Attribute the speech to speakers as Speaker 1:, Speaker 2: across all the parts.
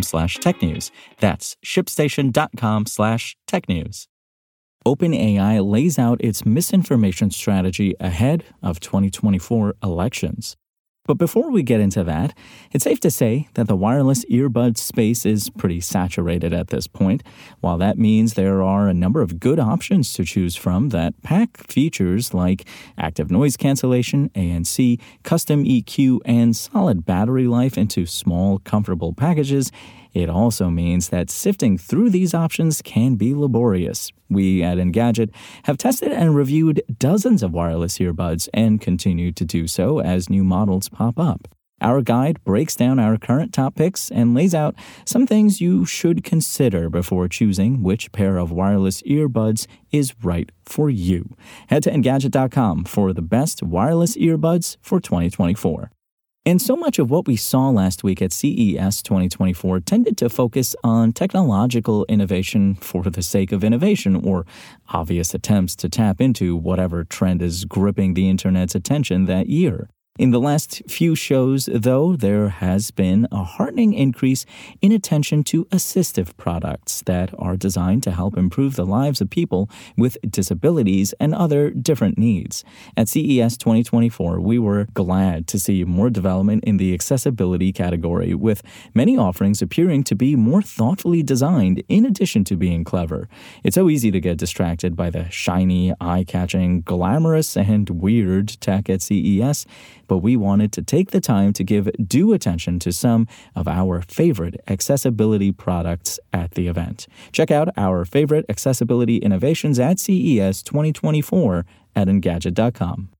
Speaker 1: slash technews. That's shipstation.com slash technews. OpenAI lays out its misinformation strategy ahead of 2024 elections. But before we get into that, it's safe to say that the wireless earbud space is pretty saturated at this point. While that means there are a number of good options to choose from that pack features like active noise cancellation, ANC, custom EQ, and solid battery life into small, comfortable packages, it also means that sifting through these options can be laborious. We at Engadget have tested and reviewed dozens of wireless earbuds and continue to do so as new models pop up. Our guide breaks down our current top picks and lays out some things you should consider before choosing which pair of wireless earbuds is right for you. Head to Engadget.com for the best wireless earbuds for 2024. And so much of what we saw last week at CES 2024 tended to focus on technological innovation for the sake of innovation or obvious attempts to tap into whatever trend is gripping the internet's attention that year. In the last few shows, though, there has been a heartening increase in attention to assistive products that are designed to help improve the lives of people with disabilities and other different needs. At CES 2024, we were glad to see more development in the accessibility category, with many offerings appearing to be more thoughtfully designed in addition to being clever. It's so easy to get distracted by the shiny, eye catching, glamorous, and weird tech at CES but we wanted to take the time to give due attention to some of our favorite accessibility products at the event. Check out our favorite accessibility innovations at CES 2024 at Engadget.com.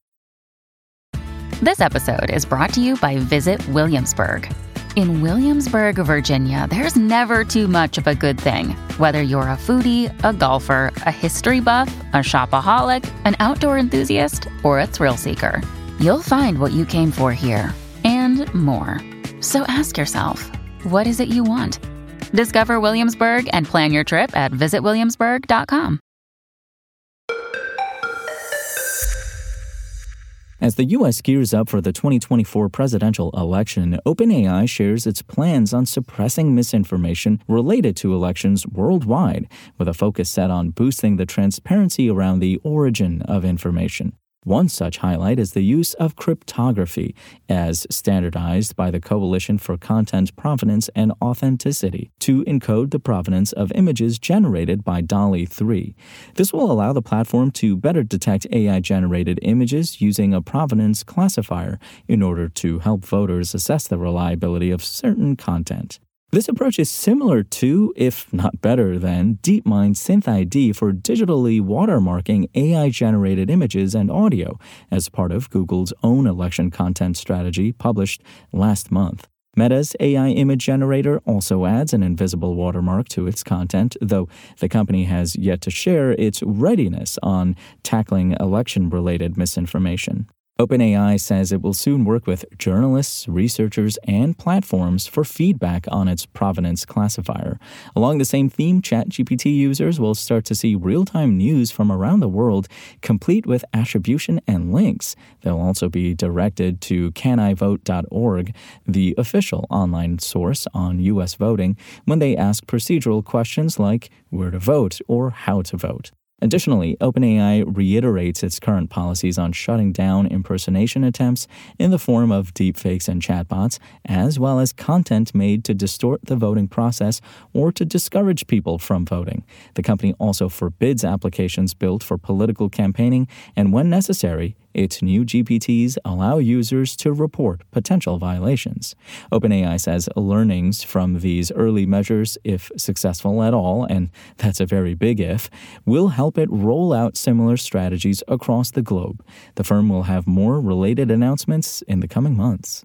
Speaker 2: This episode is brought to you by Visit Williamsburg. In Williamsburg, Virginia, there's never too much of a good thing. Whether you're a foodie, a golfer, a history buff, a shopaholic, an outdoor enthusiast, or a thrill seeker. You'll find what you came for here and more. So ask yourself, what is it you want? Discover Williamsburg and plan your trip at visitwilliamsburg.com.
Speaker 1: As the U.S. gears up for the 2024 presidential election, OpenAI shares its plans on suppressing misinformation related to elections worldwide, with a focus set on boosting the transparency around the origin of information. One such highlight is the use of cryptography, as standardized by the Coalition for Content Provenance and Authenticity, to encode the provenance of images generated by DALL-E 3. This will allow the platform to better detect AI generated images using a provenance classifier in order to help voters assess the reliability of certain content. This approach is similar to, if not better than, DeepMind SynthID for digitally watermarking AI generated images and audio as part of Google's own election content strategy published last month. Meta's AI image generator also adds an invisible watermark to its content, though the company has yet to share its readiness on tackling election related misinformation. OpenAI says it will soon work with journalists, researchers, and platforms for feedback on its provenance classifier. Along the same theme, ChatGPT users will start to see real time news from around the world, complete with attribution and links. They'll also be directed to canivote.org, the official online source on U.S. voting, when they ask procedural questions like where to vote or how to vote. Additionally, OpenAI reiterates its current policies on shutting down impersonation attempts in the form of deepfakes and chatbots, as well as content made to distort the voting process or to discourage people from voting. The company also forbids applications built for political campaigning and, when necessary, Its new GPTs allow users to report potential violations. OpenAI says learnings from these early measures, if successful at all, and that's a very big if, will help it roll out similar strategies across the globe. The firm will have more related announcements in the coming months.